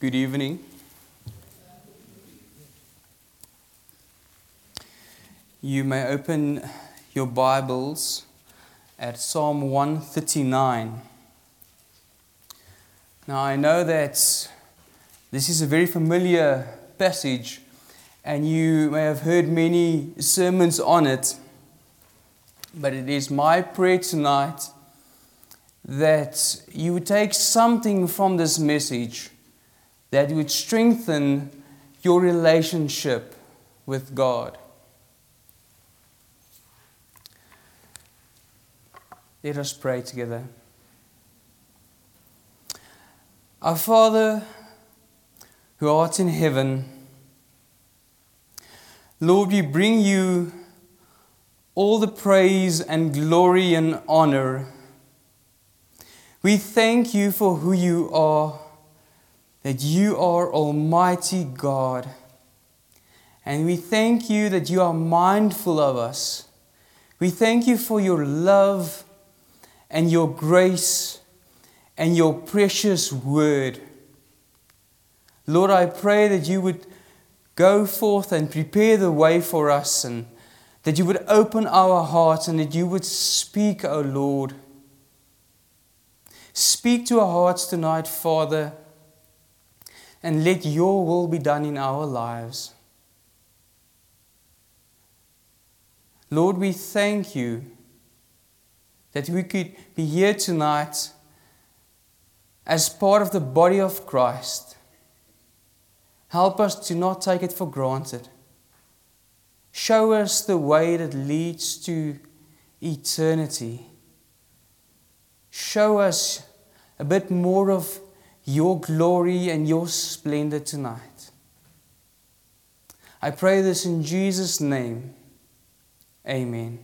Good evening. You may open your Bibles at Psalm 139. Now, I know that this is a very familiar passage, and you may have heard many sermons on it, but it is my prayer tonight that you would take something from this message that would strengthen your relationship with God. Let us pray together. Our Father, who art in heaven, Lord, we bring you all the praise and glory and honor. We thank you for who you are, that you are Almighty God. And we thank you that you are mindful of us. We thank you for your love and your grace and your precious word. Lord, I pray that you would go forth and prepare the way for us and that you would open our hearts and that you would speak, O Lord. Speak to our hearts tonight, Father, and let your will be done in our lives. Lord, we thank you that we could be here tonight as part of the body of Christ. Help us to not take it for granted. Show us the way that leads to eternity. Show us a bit more of your glory and your splendor tonight. I pray this in Jesus' name. Amen.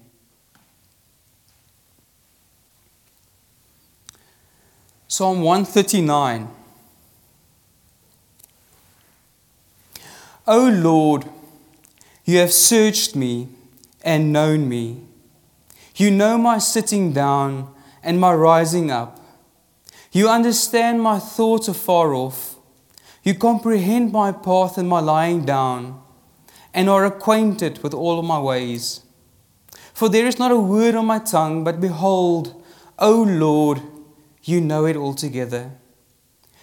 Psalm 139. O Lord, you have searched me and known me. You know my sitting down and my rising up. You understand my thoughts afar off. You comprehend my path and my lying down, and are acquainted with all of my ways. For there is not a word on my tongue, but behold, O Lord, you know it altogether.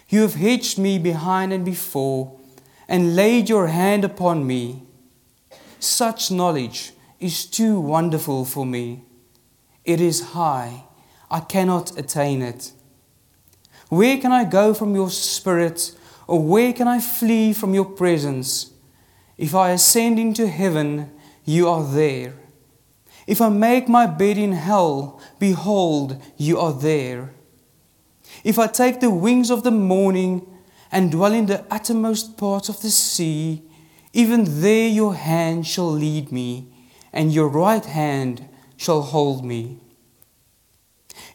You have hedged me behind and before, and laid your hand upon me. Such knowledge is too wonderful for me. It is high, I cannot attain it. Where can I go from your spirit, or where can I flee from your presence? If I ascend into heaven, you are there. If I make my bed in hell, behold, you are there. If I take the wings of the morning and dwell in the uttermost parts of the sea, even there your hand shall lead me, and your right hand shall hold me.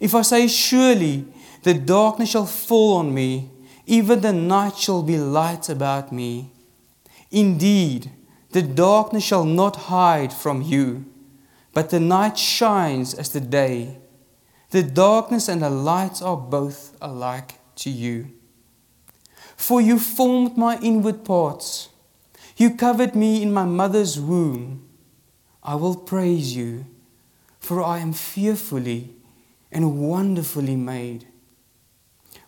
If I say, Surely the darkness shall fall on me, even the night shall be light about me. Indeed, the darkness shall not hide from you, but the night shines as the day. The darkness and the light are both alike to you. For you formed my inward parts. You covered me in my mother's womb. I will praise you, for I am fearfully and wonderfully made.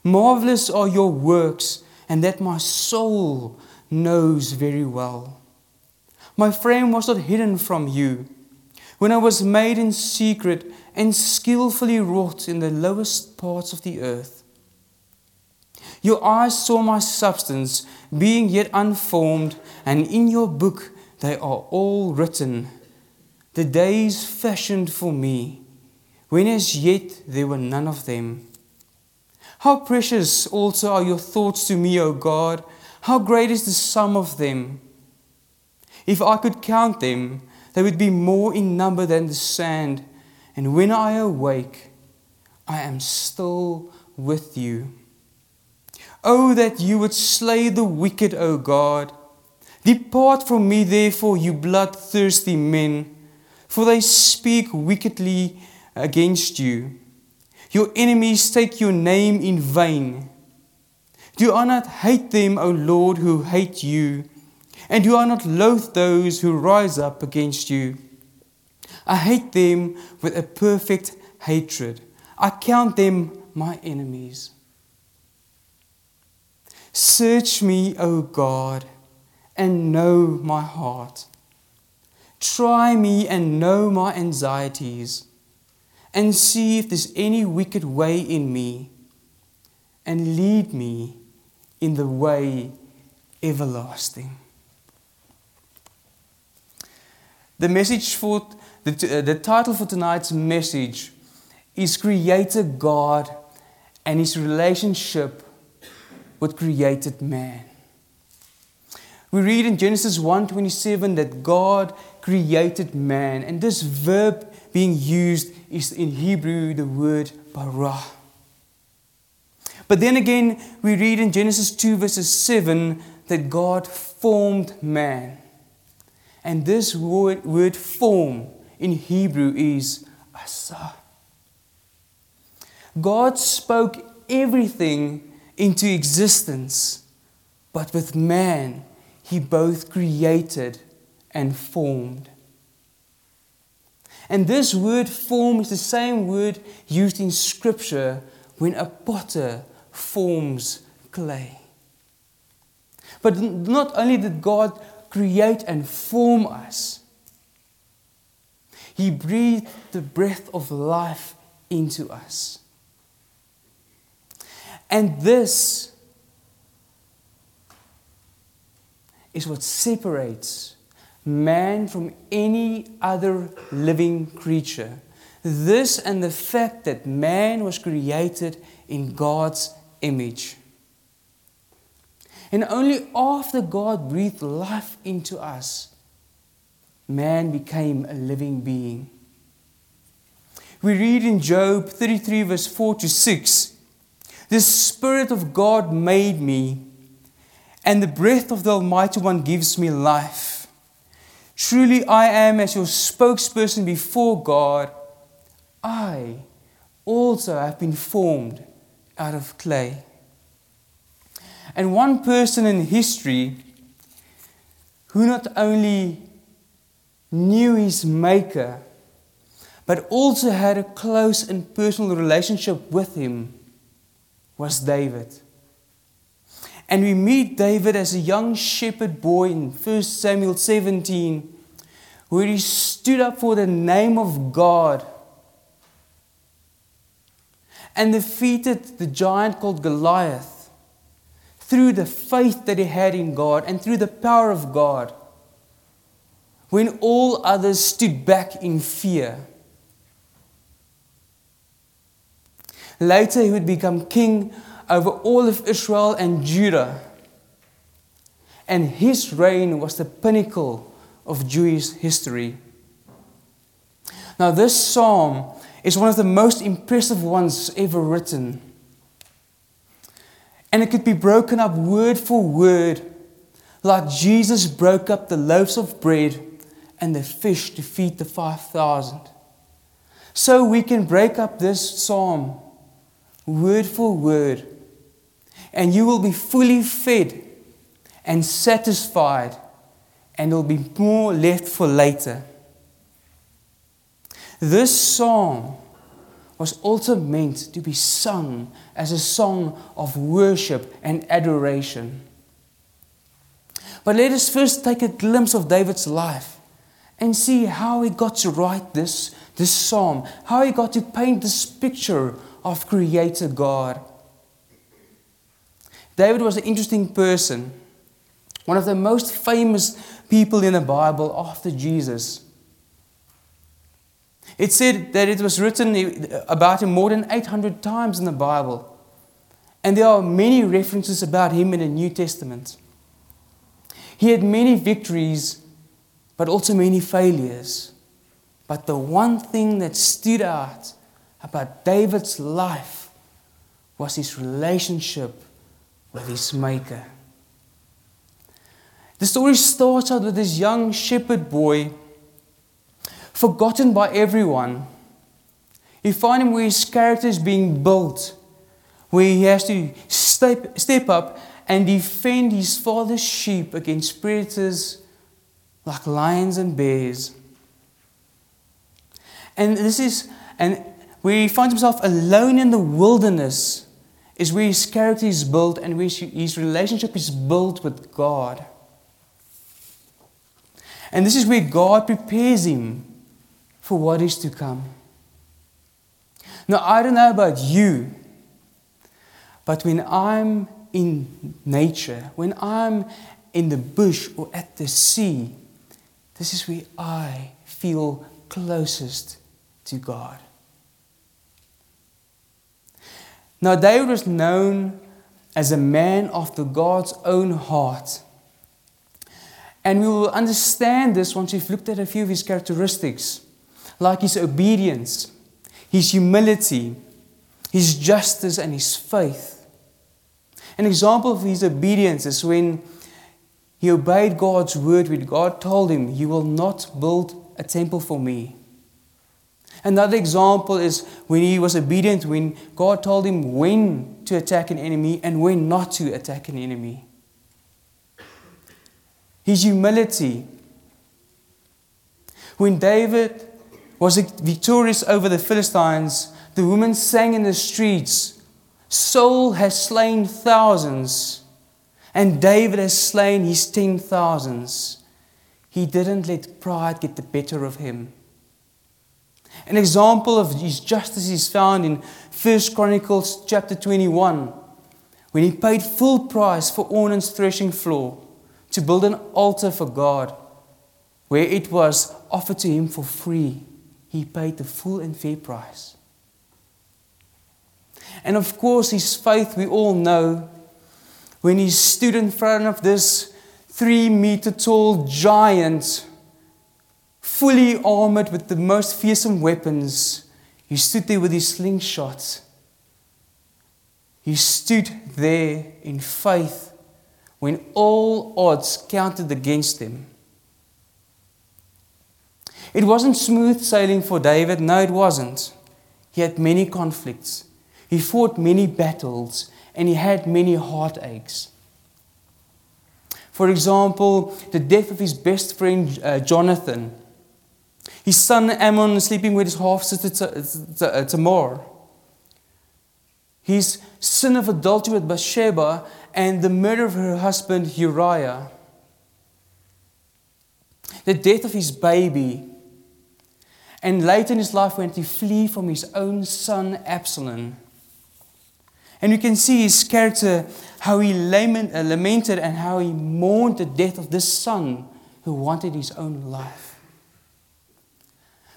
Marvelous are your works, and that my soul knows very well. My frame was not hidden from you when I was made in secret and skillfully wrought in the lowest parts of the earth. Your eyes saw my substance, being yet unformed, and in your book they are all written. The days fashioned for me, when as yet there were none of them. How precious also are your thoughts to me, O God! How great is the sum of them! If I could count them, they would be more in number than the sand. And when I awake, I am still with you. Oh, that you would slay the wicked, O God. Depart from me, therefore, you bloodthirsty men, for they speak wickedly against you. Your enemies take your name in vain. Do I not hate them, O Lord, who hate you? And do I not loathe those who rise up against you? I hate them with a perfect hatred. I count them my enemies. Search me, O God, and know my heart. Try me and know my anxieties, and see if there's any wicked way in me, and lead me in the way everlasting. The message for the, uh, the title for tonight's message is Creator God and His relationship with created man. We read in Genesis 1:27 that God created man, and this verb being used is in Hebrew the word bara. But then again, we read in Genesis 2 verses 7 that God formed man. And this word, word form in Hebrew is asa. God spoke everything into existence, but with man, he both created and formed. And this word form is the same word used in Scripture when a potter forms clay. But not only did God create and form us, He breathed the breath of life into us. And this is what separates man from any other living creature. This and the fact that man was created in God's image. And only after God breathed life into us, man became a living being. We read in Job 33, verse 4 to 6 The Spirit of God made me, and the breath of the Almighty One gives me life. Truly, I am as your spokesperson before God. I also have been formed out of clay. And one person in history who not only knew his Maker, but also had a close and personal relationship with him was David. And we meet David as a young shepherd boy in 1 Samuel 17, where he stood up for the name of God and defeated the giant called Goliath through the faith that he had in God and through the power of God when all others stood back in fear. Later, he would become king over all of Israel and Judah. And his reign was the pinnacle of Jewish history. Now, this psalm is one of the most impressive ones ever written. And it could be broken up word for word, like Jesus broke up the loaves of bread and the fish to feed the 5,000. So we can break up this psalm word for word, and you will be fully fed and satisfied, and there will be more left for later. This song was also meant to be sung as a song of worship and adoration. But let us first take a glimpse of David's life and see how he got to write this, this psalm, how he got to paint this picture of Creator God. David was an interesting person, one of the most famous people in the Bible after Jesus. It said that it was written about him more than 800 times in the Bible. And there are many references about him in the New Testament. He had many victories, but also many failures. But the one thing that stood out about David's life was his relationship with his Maker. The story starts out with this young shepherd boy forgotten by everyone. You find him where his character is being built, where he has to step, step up and defend his father's sheep against predators like lions and bears. And this is, and where he finds himself alone in the wilderness is where his character is built and where his relationship is built with God. And this is where God prepares him for what is to come. Now, I don't know about you, but when I'm in nature, when I'm in the bush or at the sea, this is where I feel closest to God. Now, David was known as a man after God's own heart. And we will understand this once we've looked at a few of his characteristics, like his obedience, his humility, his justice, and his faith. An example of his obedience is when he obeyed God's word, when God told him, You will not build a temple for me. Another example is when he was obedient, when God told him when to attack an enemy and when not to attack an enemy. His humility. When David was victorious over the Philistines, the women sang in the streets, Saul has slain thousands, and David has slain his ten thousands. He didn't let pride get the better of him. An example of his justice is found in 1 Chronicles chapter 21, when he paid full price for Ornan's threshing floor to build an altar for God, where it was offered to him for free. He paid the full and fair price. And of course, his faith, we all know, when he stood in front of this three meter tall giant fully armored with the most fearsome weapons. He stood there with his slingshot. He stood there in faith when all odds counted against him. It wasn't smooth sailing for David. No, it wasn't. He had many conflicts. He fought many battles and he had many heartaches. For example, the death of his best friend uh, Jonathan his son Amnon sleeping with his half sister uh, Tamar. His sin of adultery with Bathsheba and the murder of her husband Uriah. The death of his baby. And later in his life, when he flee from his own son Absalom. And you can see his character, how he uh, lamented and how he mourned the death of this son who wanted his own life.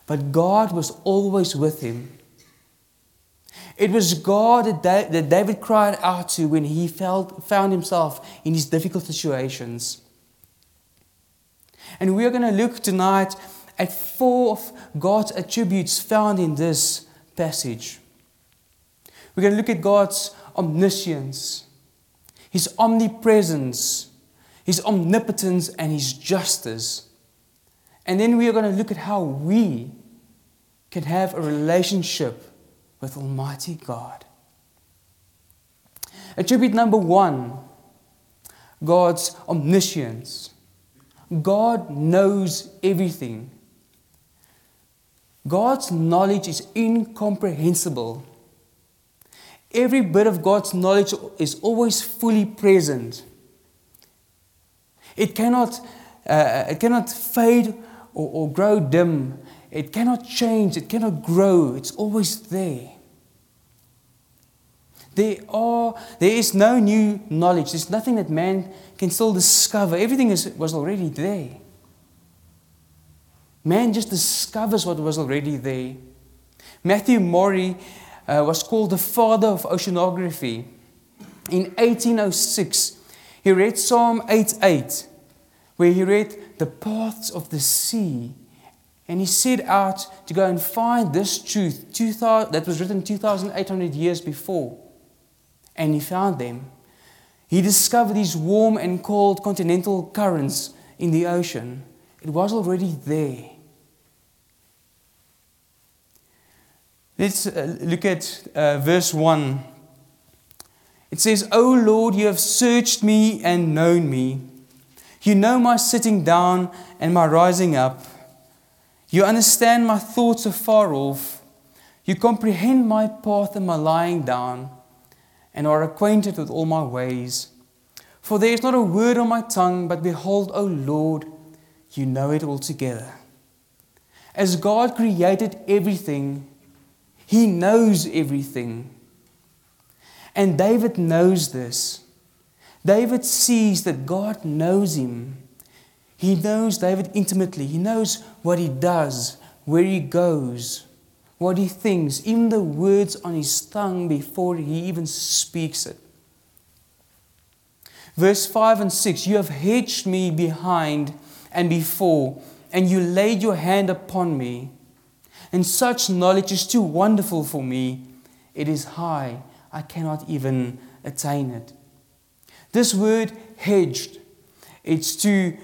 But God was always with him. It was God that David cried out to when he felt, found himself in these difficult situations. And we are going to look tonight at four of God's attributes found in this passage. We're going to look at God's omniscience, His omnipresence, His omnipotence, and His justice. And then we are going to look at how we can have a relationship with Almighty God. Attribute number one God's omniscience. God knows everything. God's knowledge is incomprehensible. Every bit of God's knowledge is always fully present. It cannot, uh, it cannot fade or, or grow dim. It cannot change. It cannot grow. It's always there. There, are, there is no new knowledge. There's nothing that man can still discover. Everything is, was already there. Man just discovers what was already there. Matthew Maury uh, was called the father of oceanography. In 1806, he read Psalm 8:8, where he read, The paths of the sea and he set out to go and find this truth that was written 2,800 years before. And he found them. He discovered these warm and cold continental currents in the ocean. It was already there. Let's uh, look at uh, verse 1 It says, O Lord, you have searched me and known me. You know my sitting down and my rising up. You understand my thoughts afar off. You comprehend my path and my lying down, and are acquainted with all my ways. For there is not a word on my tongue, but behold, O Lord, you know it altogether. As God created everything, He knows everything. And David knows this. David sees that God knows him. He knows David intimately. He knows what he does, where he goes, what he thinks, even the words on his tongue before he even speaks it. Verse 5 and 6 You have hedged me behind and before, and you laid your hand upon me. And such knowledge is too wonderful for me. It is high, I cannot even attain it. This word hedged, it's to,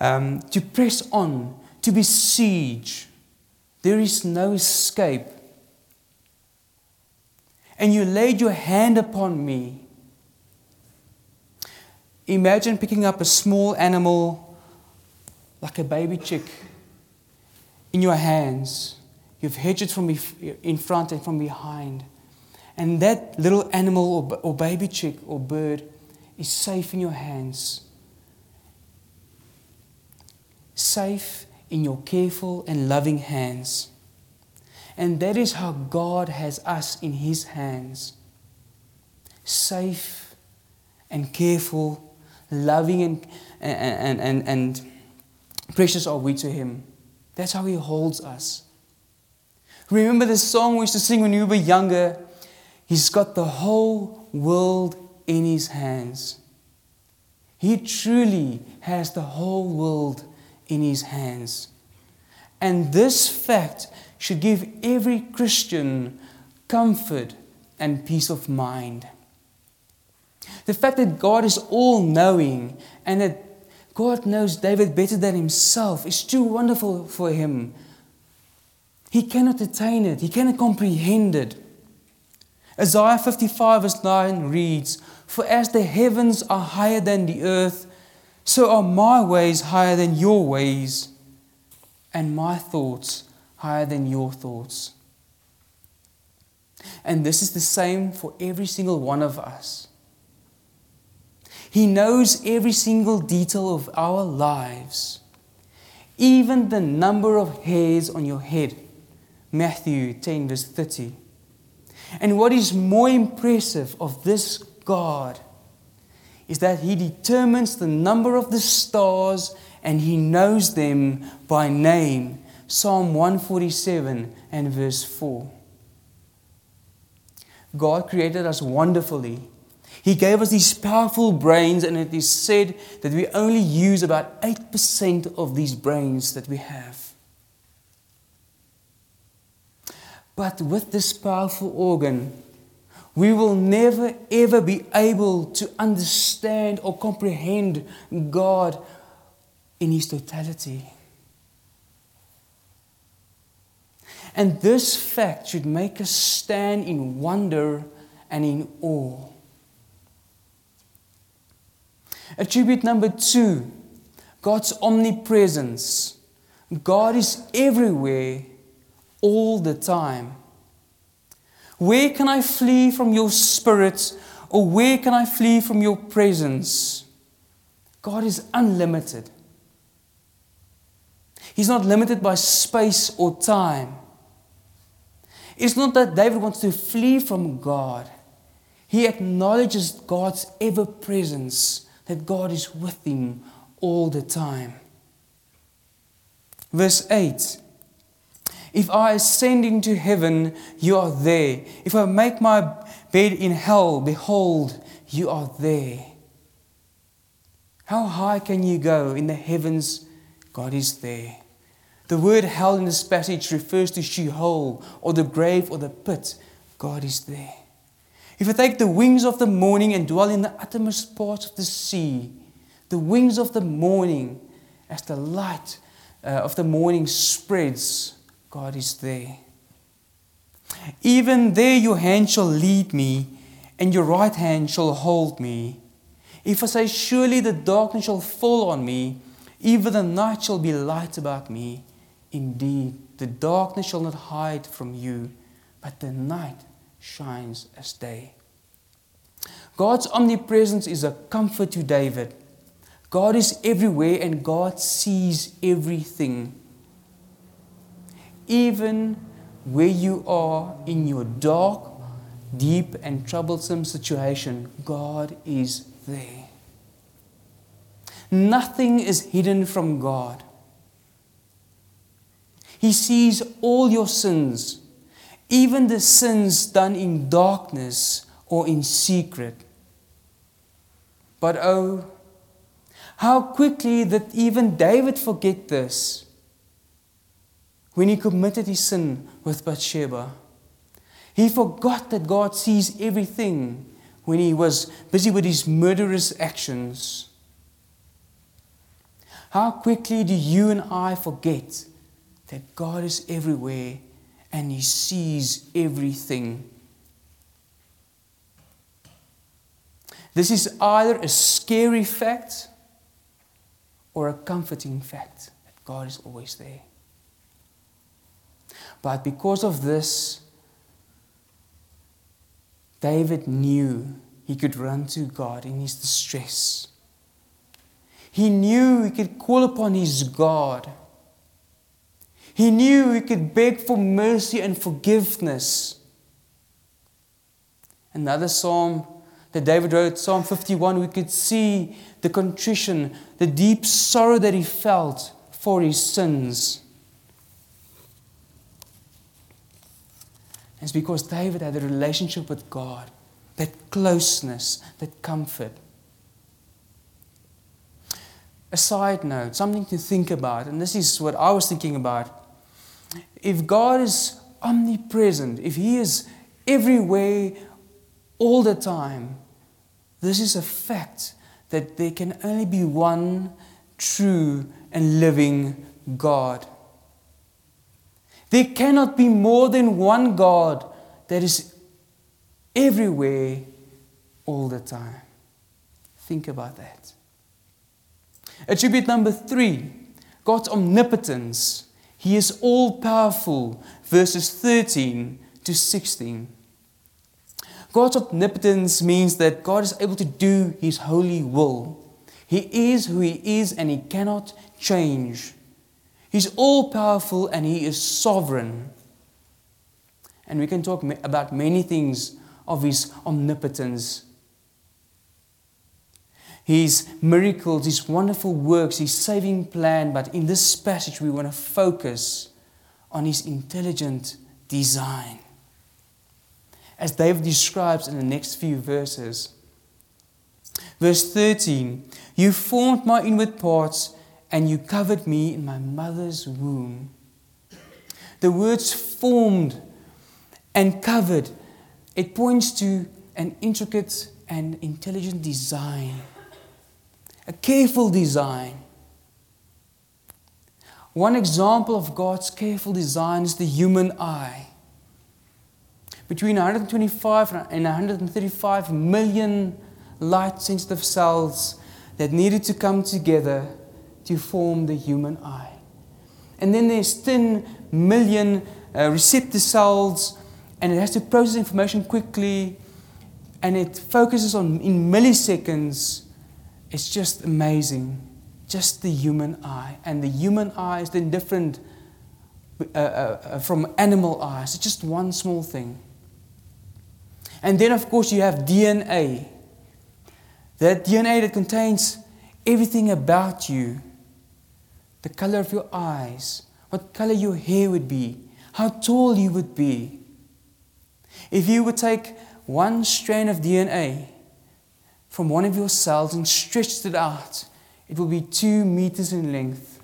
um, to press on, to besiege. There is no escape. And you laid your hand upon me. Imagine picking up a small animal like a baby chick in your hands. You've hedged it from in front and from behind. And that little animal or, or baby chick or bird is safe in your hands. Safe in your careful and loving hands. And that is how God has us in His hands. Safe and careful, loving and, and, and, and Precious are we to Him. That's how He holds us. Remember the song we used to sing when we were younger? He's got the whole world in His hands. He truly has the whole world in His hands. And this fact should give every Christian comfort and peace of mind. The fact that God is all knowing and that God knows David better than himself. is too wonderful for him. He cannot attain it, he cannot comprehend it. Isaiah 55, verse 9 reads For as the heavens are higher than the earth, so are my ways higher than your ways, and my thoughts higher than your thoughts. And this is the same for every single one of us. He knows every single detail of our lives, even the number of hairs on your head. Matthew 10, verse 30. And what is more impressive of this God is that He determines the number of the stars and He knows them by name. Psalm 147 and verse 4. God created us wonderfully he gave us these powerful brains, and it is said that we only use about 8% of these brains that we have. But with this powerful organ, we will never ever be able to understand or comprehend God in His totality. And this fact should make us stand in wonder and in awe. Attribute number two God's omnipresence. God is everywhere all the time. Where can I flee from your spirit, or where can I flee from your presence? God is unlimited. He's not limited by space or time. It's not that David wants to flee from God. He acknowledges God's ever presence that God is with him all the time. Verse 8 If I ascend into heaven, you are there. If I make my bed in hell, behold, you are there. How high can you go in the heavens? God is there. The word hell in this passage refers to Sheol or the grave or the pit. God is there. If I take the wings of the morning and dwell in the uttermost parts of the sea, the wings of the morning, as the light uh, of the morning spreads, God is there. Even there your hand shall lead me, and your right hand shall hold me. If I say, Surely the darkness shall fall on me, even the night shall be light about me. Indeed, the darkness shall not hide from you, but the night shines as day. God's omnipresence is a comfort to David. God is everywhere and God sees everything. Even where you are in your dark, deep, and troublesome situation, God is there. Nothing is hidden from God. He sees all your sins, even the sins done in darkness or in secret. But oh, how quickly did even David forget this when he committed his sin with Bathsheba. He forgot that God sees everything when he was busy with his murderous actions. How quickly do you and I forget that God is everywhere and he sees everything? This is either a scary fact or a comforting fact that God is always there. But because of this, David knew he could run to God in his distress. He knew he could call upon his God. He knew he could beg for mercy and forgiveness. Another psalm that David wrote, Psalm 51, we could see the contrition, the deep sorrow that he felt for his sins. It's because David had a relationship with God, that closeness, that comfort. A side note, something to think about, and this is what I was thinking about. If God is omnipresent, if He is everywhere all the time, this is a fact that there can only be one true and living God. There cannot be more than one God that is everywhere all the time. Think about that. Attribute number three God's omnipotence. He is all powerful, verses 13 to 16. God's omnipotence means that God is able to do His holy will. He is who He is and He cannot change. He's all powerful and He is sovereign. And we can talk about many things of His omnipotence. His miracles, His wonderful works, His saving plan. But in this passage, we want to focus on His intelligent design. As David describes in the next few verses. Verse 13 You formed my inward parts and you covered me in my mother's womb. The words formed and covered, it points to an intricate and intelligent design, a careful design. One example of God's careful design is the human eye. Between 125 and 135 million light sensitive cells that needed to come together to form the human eye. And then there's 10 million uh, receptor cells, and it has to process information quickly, and it focuses on in milliseconds. It's just amazing. Just the human eye. And the human eye is then different uh, uh, uh from animal eyes. It's just one small thing. And then, of course, you have DNA. That DNA that contains everything about you the color of your eyes, what color your hair would be, how tall you would be. If you would take one strand of DNA from one of your cells and stretch it out, it will be two meters in length.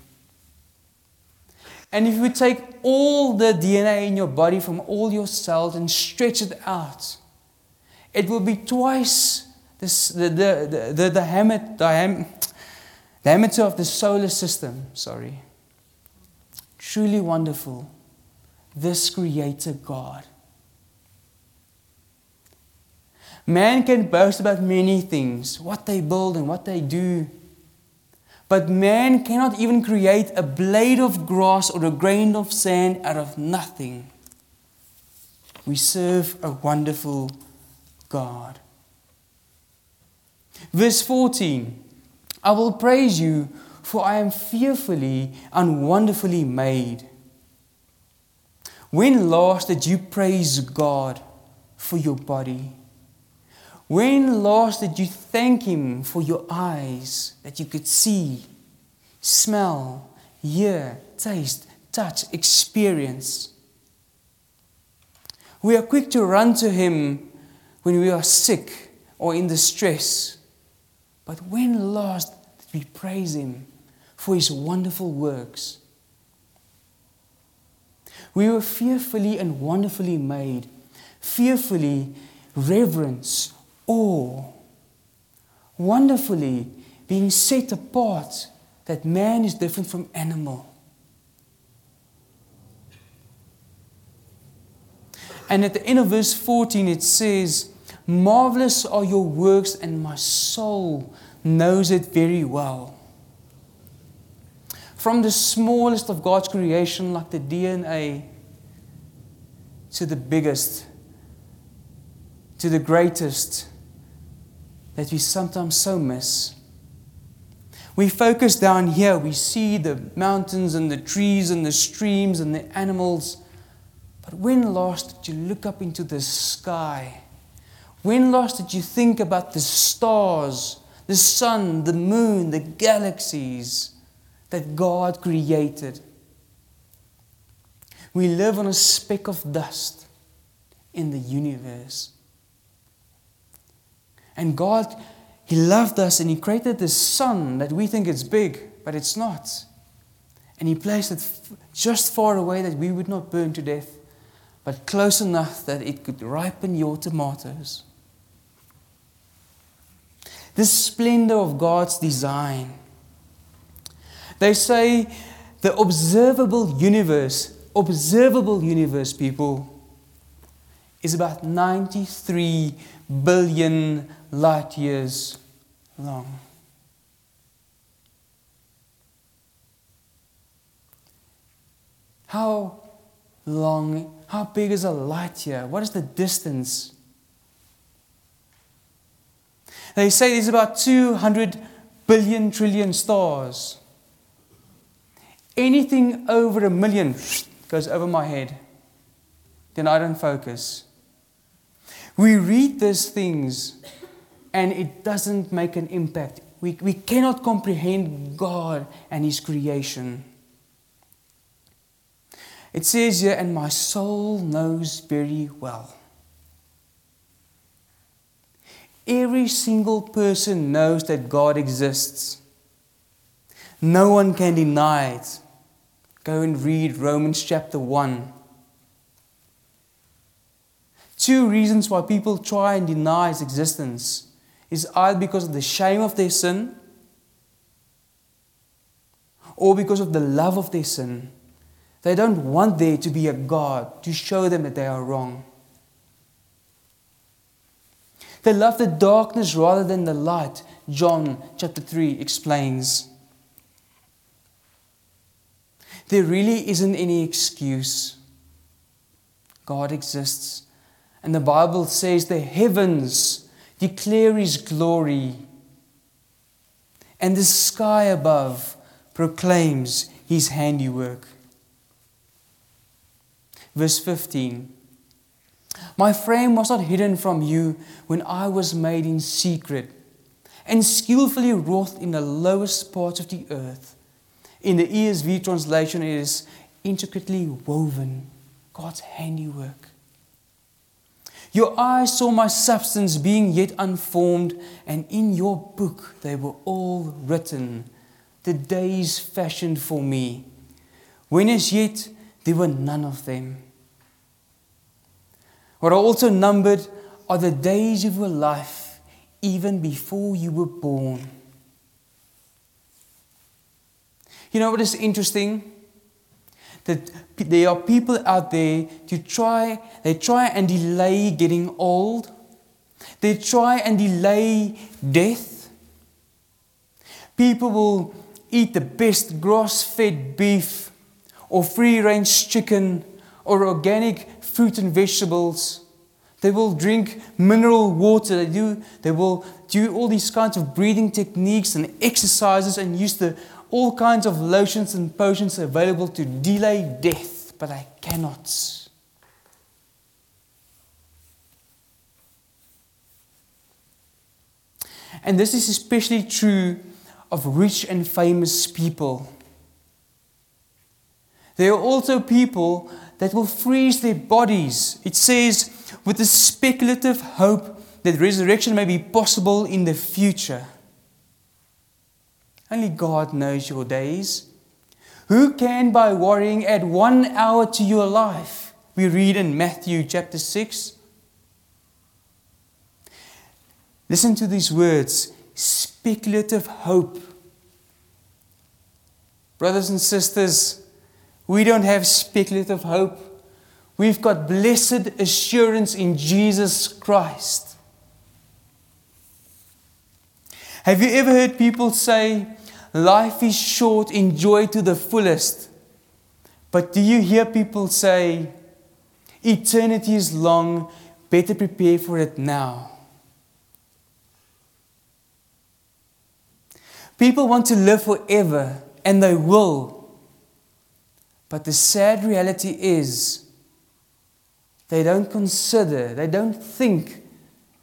And if you would take all the DNA in your body from all your cells and stretch it out, it will be twice this, the, the, the, the, the, hammer, the, diameter of the solar system, sorry. Truly wonderful. This creator God. Man can boast about many things, what they build and what they do. But man cannot even create a blade of grass or a grain of sand out of nothing. We serve a wonderful God. Verse 14 I will praise you, for I am fearfully and wonderfully made. When last did you praise God for your body? When last did you thank Him for your eyes that you could see, smell, hear, taste, touch, experience? We are quick to run to Him when we are sick or in distress. But when last did we praise Him for His wonderful works? We were fearfully and wonderfully made, fearfully reverence, awe, wonderfully being set apart that man is different from animal. And at the end of verse 14, it says, Marvelous are your works, and my soul knows it very well. From the smallest of God's creation, like the DNA, to the biggest, to the greatest, that we sometimes so miss. We focus down here, we see the mountains and the trees and the streams and the animals. But when last did you look up into the sky? When last did you think about the stars, the sun, the moon, the galaxies that God created? We live on a speck of dust in the universe. And God, He loved us and He created this sun that we think is big, but it's not. And He placed it just far away that we would not burn to death, but close enough that it could ripen your tomatoes. The splendor of God's design. They say the observable universe, observable universe, people, is about 93 billion light years long. How long, how big is a light year? What is the distance? They say there's about 200 billion trillion stars. Anything over a million goes over my head. Then I don't focus. We read these things and it doesn't make an impact. We, we cannot comprehend God and His creation. It says here, and my soul knows very well. Every single person knows that God exists. No one can deny it. Go and read Romans chapter 1. Two reasons why people try and deny his existence is either because of the shame of their sin or because of the love of their sin. They don't want there to be a God to show them that they are wrong. They love the darkness rather than the light, John chapter 3 explains. There really isn't any excuse. God exists. And the Bible says the heavens declare His glory, and the sky above proclaims His handiwork. Verse 15 My frame was not hidden from you when I was made in secret and skillfully wrought in the lowest parts of the earth. In the ESV translation, it is intricately woven, God's handiwork. Your eyes saw my substance being yet unformed, and in your book they were all written, the days fashioned for me, when as yet there were none of them. What are also numbered are the days of your life, even before you were born. You know what is interesting? That there are people out there to try, they try and delay getting old. They try and delay death. People will eat the best grass fed beef or free range chicken or organic fruit and vegetables. They will drink mineral water. They, do, they will do all these kinds of breathing techniques and exercises and use the, all kinds of lotions and potions available to delay death, but I cannot. And this is especially true of rich and famous people. There are also people that will freeze their bodies. It says, with the speculative hope that resurrection may be possible in the future. Only God knows your days. Who can, by worrying, add one hour to your life? We read in Matthew chapter 6. Listen to these words speculative hope. Brothers and sisters, we don't have speculative hope. We've got blessed assurance in Jesus Christ. Have you ever heard people say, Life is short, enjoy to the fullest? But do you hear people say, Eternity is long, better prepare for it now? People want to live forever, and they will. But the sad reality is, they don't consider, they don't think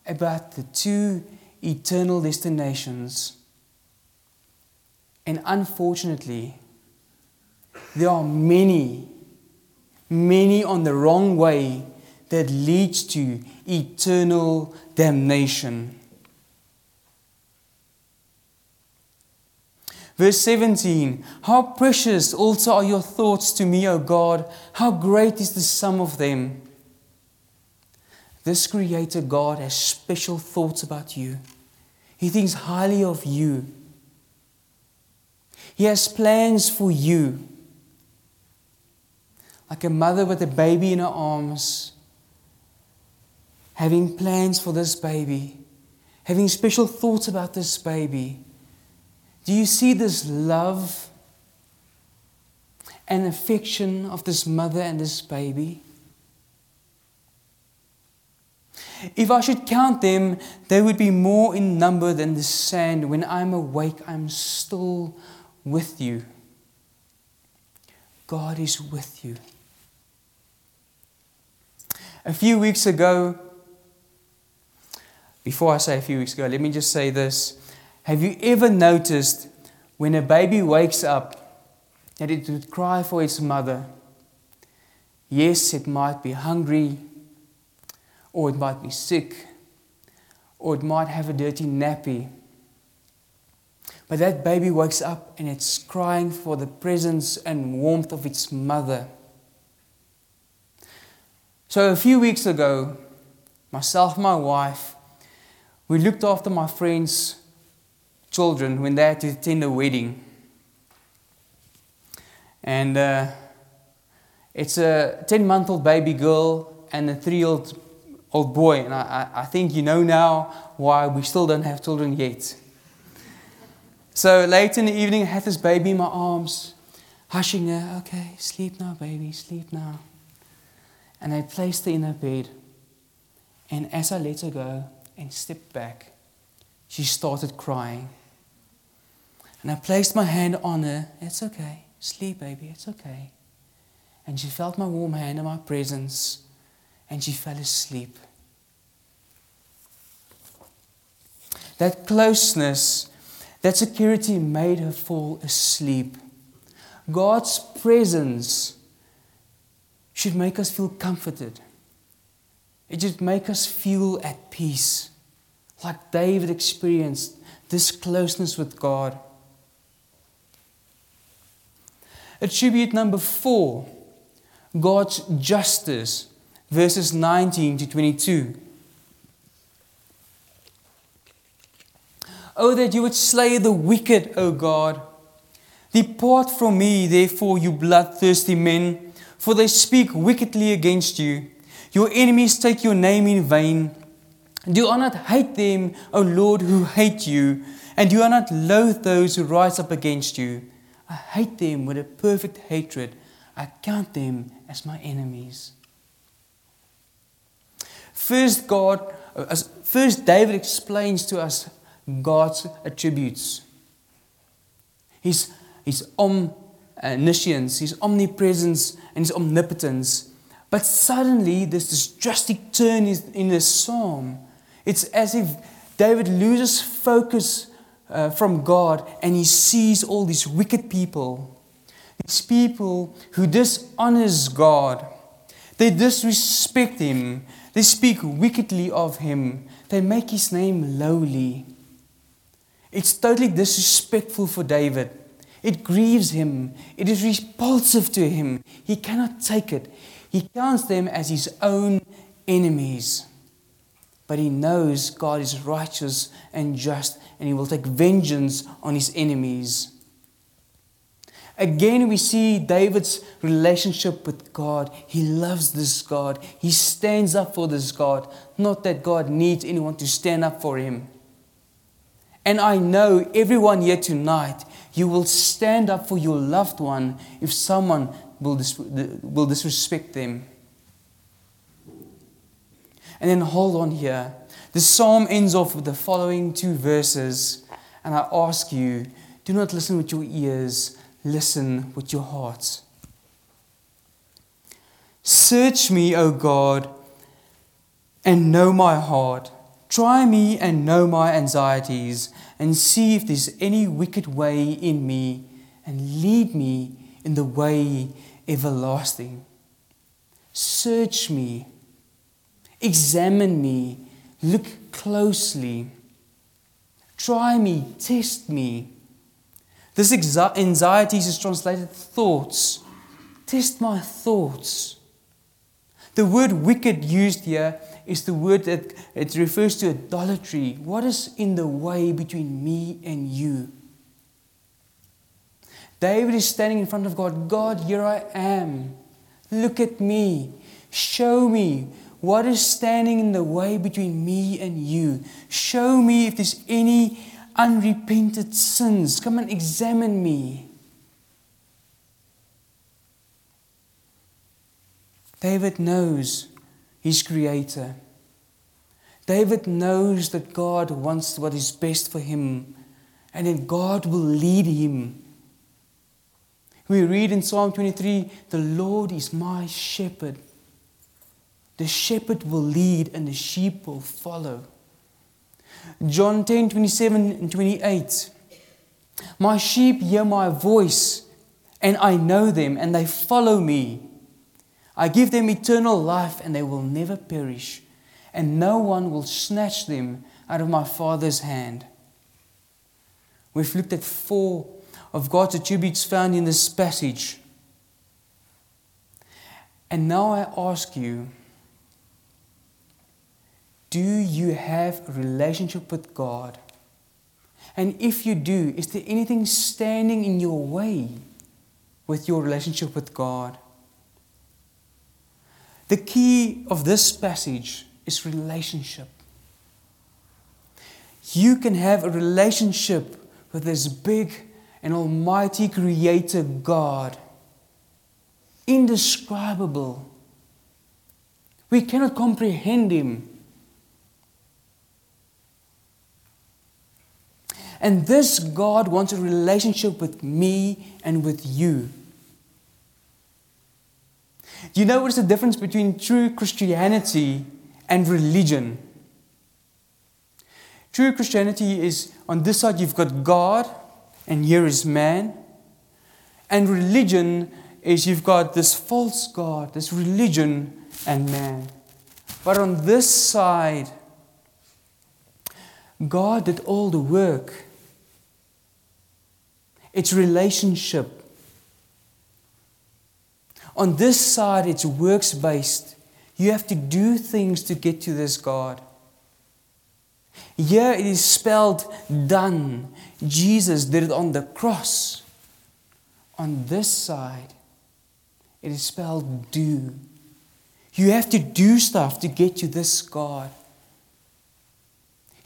about the two eternal destinations. And unfortunately, there are many, many on the wrong way that leads to eternal damnation. Verse 17 How precious also are your thoughts to me, O God! How great is the sum of them! This Creator God has special thoughts about you. He thinks highly of you. He has plans for you. Like a mother with a baby in her arms, having plans for this baby, having special thoughts about this baby. Do you see this love and affection of this mother and this baby? If I should count them, they would be more in number than the sand. When I'm awake, I'm still with you. God is with you. A few weeks ago, before I say a few weeks ago, let me just say this. Have you ever noticed when a baby wakes up that it would cry for its mother? Yes, it might be hungry, or it might be sick, or it might have a dirty nappy. But that baby wakes up and it's crying for the presence and warmth of its mother. So a few weeks ago, myself and my wife, we looked after my friend's children when they had to attend a wedding. And uh, it's a 10 month old baby girl and a 3 year old old boy. And I, I think you know now why we still don't have children yet. So late in the evening, I had this baby in my arms, hushing her, okay, sleep now, baby, sleep now. And I placed her in her bed. And as I let her go and stepped back, she started crying. And I placed my hand on her. It's okay. Sleep, baby. It's okay. And she felt my warm hand in my presence and she fell asleep. That closeness, that security made her fall asleep. God's presence should make us feel comforted. It should make us feel at peace, like David experienced this closeness with God. Attribute number four God's justice, verses 19 to 22. Oh, that you would slay the wicked, O God. Depart from me, therefore, you bloodthirsty men, for they speak wickedly against you. Your enemies take your name in vain. Do I not hate them, O Lord, who hate you? And do I not loathe those who rise up against you? I hate them with a perfect hatred. I count them as my enemies. First, God, uh, first David explains to us God's attributes. His, his omniscience, his omnipresence, and his omnipotence. But suddenly, there's this drastic turn in this psalm. It's as if David loses focus uh, from God and he sees all these wicked people. These people who dishonors God. They disrespect him. They speak wickedly of him. They make his name lowly. It's totally disrespectful for David. It grieves him. It is repulsive to him. He cannot take it. He counts them as his own enemies. But he knows God is righteous and just, and he will take vengeance on his enemies. Again, we see David's relationship with God. He loves this God. He stands up for this God. Not that God needs anyone to stand up for him. And I know everyone here tonight, you will stand up for your loved one if someone will, dis- will disrespect them. And then hold on here. The psalm ends off with the following two verses. And I ask you, do not listen with your ears, listen with your heart. Search me, O God, and know my heart. Try me and know my anxieties, and see if there's any wicked way in me, and lead me in the way everlasting. Search me, examine me, look closely. Try me, test me. This anxiety is translated thoughts. Test my thoughts. The word wicked used here is the word that it refers to idolatry. What is in the way between me and you? David is standing in front of God. God, here I am. Look at me. Show me what is standing in the way between me and you. Show me if there's any unrepented sins. Come and examine me. David knows his creator. David knows that God wants what is best for him and that God will lead him. We read in Psalm 23 The Lord is my shepherd. The shepherd will lead and the sheep will follow. John 10 27 and 28. My sheep hear my voice, and I know them, and they follow me. I give them eternal life, and they will never perish, and no one will snatch them out of my Father's hand. We've looked at four of God's attributes found in this passage. And now I ask you do you have a relationship with God? And if you do, is there anything standing in your way with your relationship with God? The key of this passage is relationship. You can have a relationship with this big and almighty creator God, indescribable. We cannot comprehend him. And this God wants a relationship with me and with you. Do you know what is the difference between true Christianity and religion? True Christianity is on this side you've got God, and here is man. And religion is you've got this false God, this religion, and man. But on this side, God did all the work. It's relationship. On this side, it's works based. You have to do things to get to this God. Here it is spelled done. Jesus did it on the cross. On this side, it is spelled do. You have to do stuff to get to this God.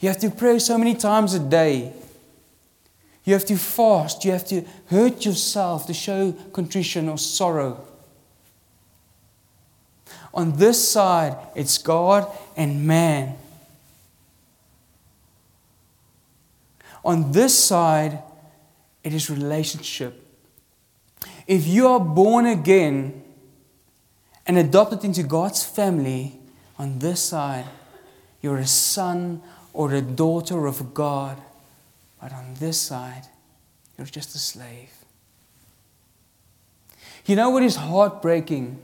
You have to pray so many times a day. You have to fast. You have to hurt yourself to show contrition or sorrow. On this side, it's God and man. On this side, it is relationship. If you are born again and adopted into God's family, on this side, you're a son or a daughter of God. But on this side, you're just a slave. You know what is heartbreaking?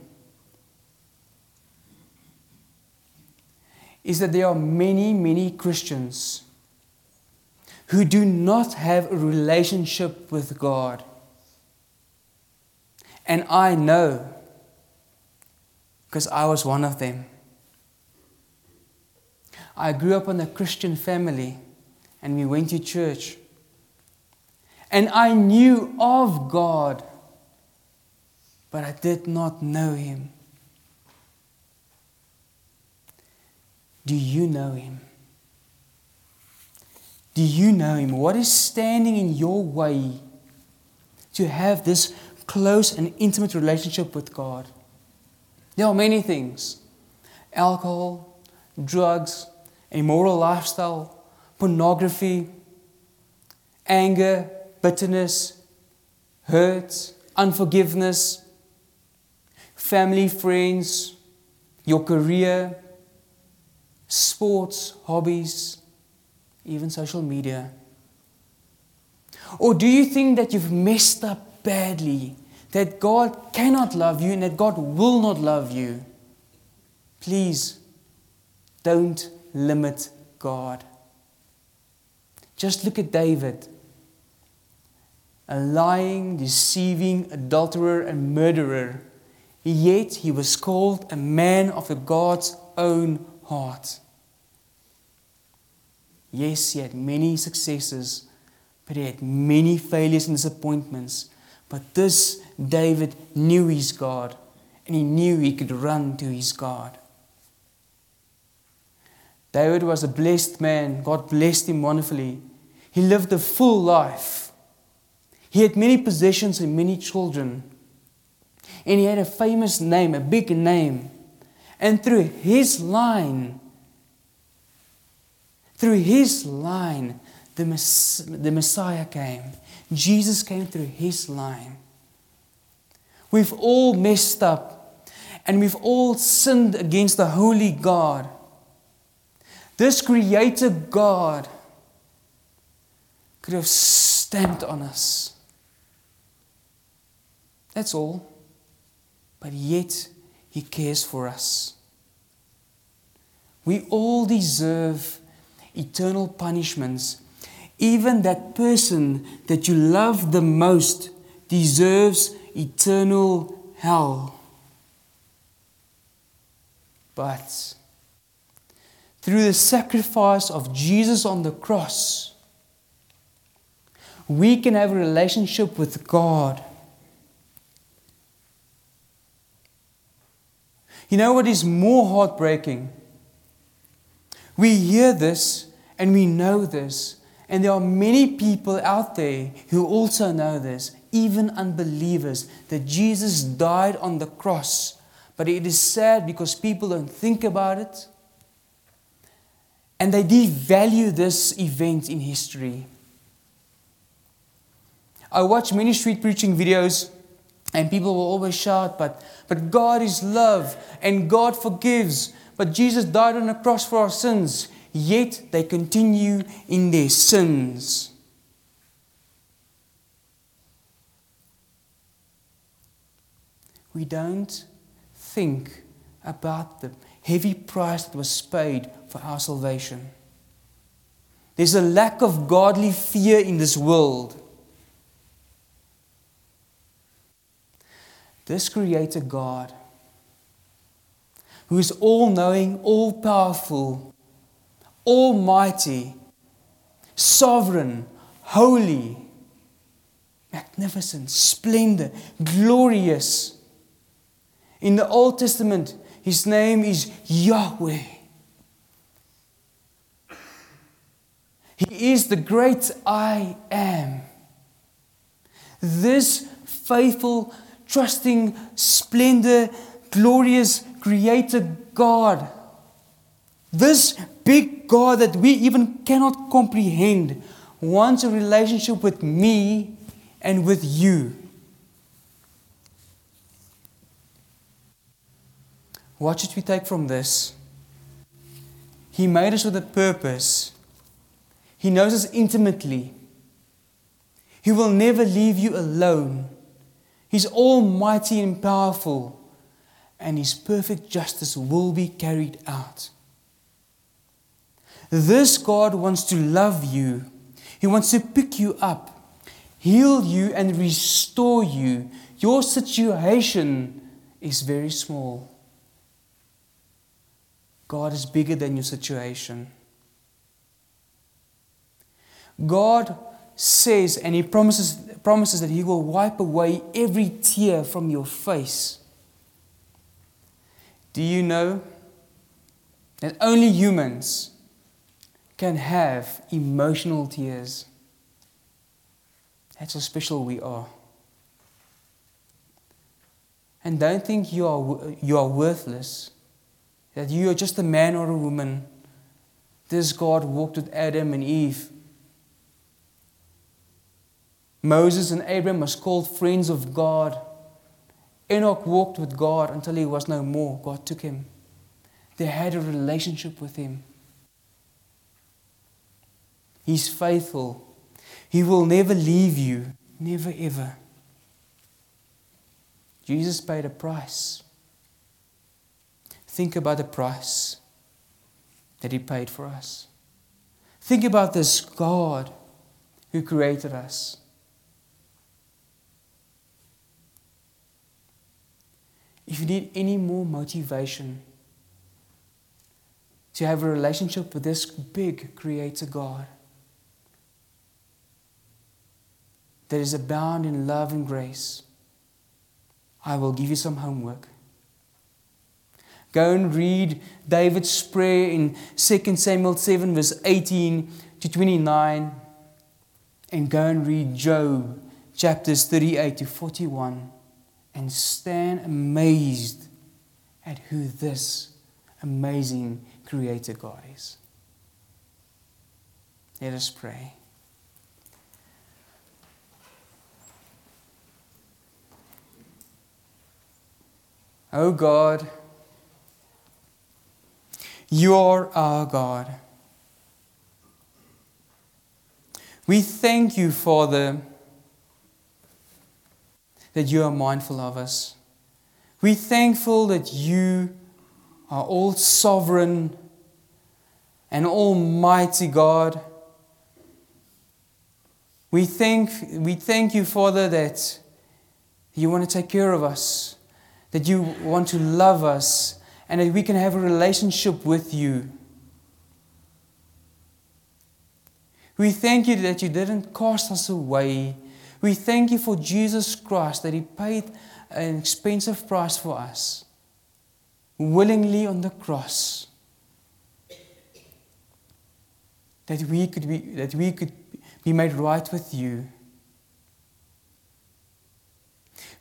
Is that there are many, many Christians who do not have a relationship with God. And I know because I was one of them. I grew up in a Christian family and we went to church. And I knew of God, but I did not know Him. Do you know Him? Do you know Him? What is standing in your way to have this close and intimate relationship with God? There are many things alcohol, drugs, immoral lifestyle, pornography, anger, bitterness, hurt, unforgiveness, family, friends, your career, sports, hobbies, even social media? Or do you think that you've messed up badly, that God cannot love you and that God will not love you? Please don't limit God. Just look at David. A lying, deceiving adulterer and murderer, yet he was called a man of God's own heart. Yes, he had many successes, but he had many failures and disappointments. But this David knew his God, and he knew he could run to his God. David was a blessed man. God blessed him wonderfully. He lived a full life. He had many possessions and many children. And he had a famous name, a big name. And through his line, through his line, the, Mess- the Messiah came. Jesus came through his line. We've all messed up and we've all sinned against the holy God. This creator God could have stamped on us. That's all. But yet, He cares for us. We all deserve eternal punishments. Even that person that you love the most deserves eternal hell. But through the sacrifice of Jesus on the cross, we can have a relationship with God. You know what is more heartbreaking? We hear this and we know this, and there are many people out there who also know this, even unbelievers, that Jesus died on the cross. But it is sad because people don't think about it and they devalue this event in history. I watch many street preaching videos, and people will always shout, but, but God is love and God forgives. But Jesus died on the cross for our sins, yet they continue in their sins. We don't think about the heavy price that was paid for our salvation. There's a lack of godly fear in this world. This Creator God, who is all knowing, all powerful, almighty, sovereign, holy, magnificent, splendid, glorious. In the Old Testament, his name is Yahweh. He is the great I am. This faithful, trusting, splendor, glorious Creator God, this big God that we even cannot comprehend, wants a relationship with me and with you. What should we take from this? He made us with a purpose. He knows us intimately. He will never leave you alone. He's almighty and powerful, and His perfect justice will be carried out. This God wants to love you. He wants to pick you up, heal you, and restore you. Your situation is very small. God is bigger than your situation. God says and He promises, promises that He will wipe away every tear from your face. Do you know that only humans can have emotional tears? That's how special we are. And don't think you are, you are worthless that you are just a man or a woman. This God walked with Adam and Eve. Moses and Abraham was called friends of God. Enoch walked with God until he was no more. God took him. They had a relationship with him. He's faithful. He will never leave you. Never, ever. Jesus paid a price. Think about the price that He paid for us. Think about this God who created us. If you need any more motivation to have a relationship with this big Creator God that is abound in love and grace, I will give you some homework. Go and read David's prayer in 2 Samuel 7, verse 18 to 29. And go and read Job chapters 38 to 41. And stand amazed at who this amazing Creator God is. Let us pray. Oh God, you are our God. We thank you, Father, that you are mindful of us. We're thankful that you are all sovereign and almighty God. We thank, we thank you, Father, that you want to take care of us, that you want to love us and that we can have a relationship with you. We thank you that you didn't cast us away. We thank you for Jesus Christ, that He paid an expensive price for us, willingly on the cross. That we could be, that we could be made right with you.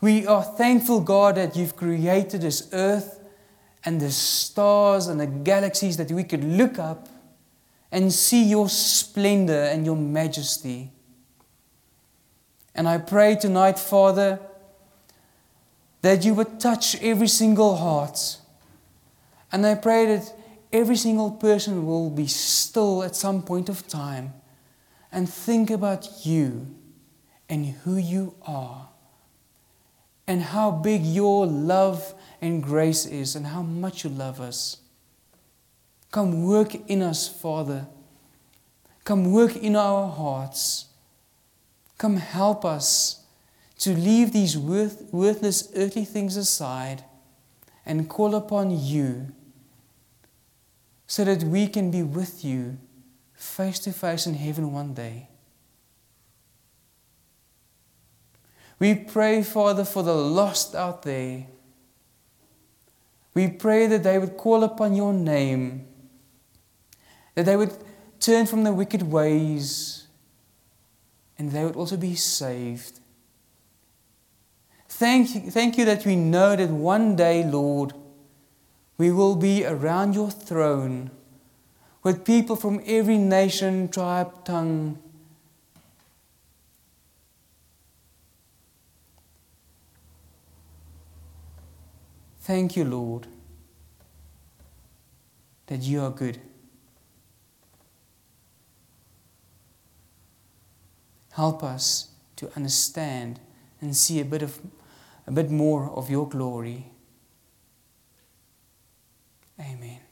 We are thankful, God, that you've created this earth and the stars and the galaxies that we could look up and see your splendor and your majesty. And I pray tonight, Father, that you would touch every single heart. And I pray that every single person will be still at some point of time and think about you and who you are and how big your love and grace is and how much you love us. Come work in us, Father. Come work in our hearts. Come help us to leave these worth, worthless earthly things aside and call upon you so that we can be with you face to face in heaven one day. We pray, Father, for the lost out there. We pray that they would call upon your name, that they would turn from their wicked ways and they would also be saved. Thank you, thank you that we know that one day, Lord, we will be around your throne with people from every nation, tribe, tongue. Thank you, Lord, that you are good. Help us to understand and see a bit of a bit more of your glory. Amen.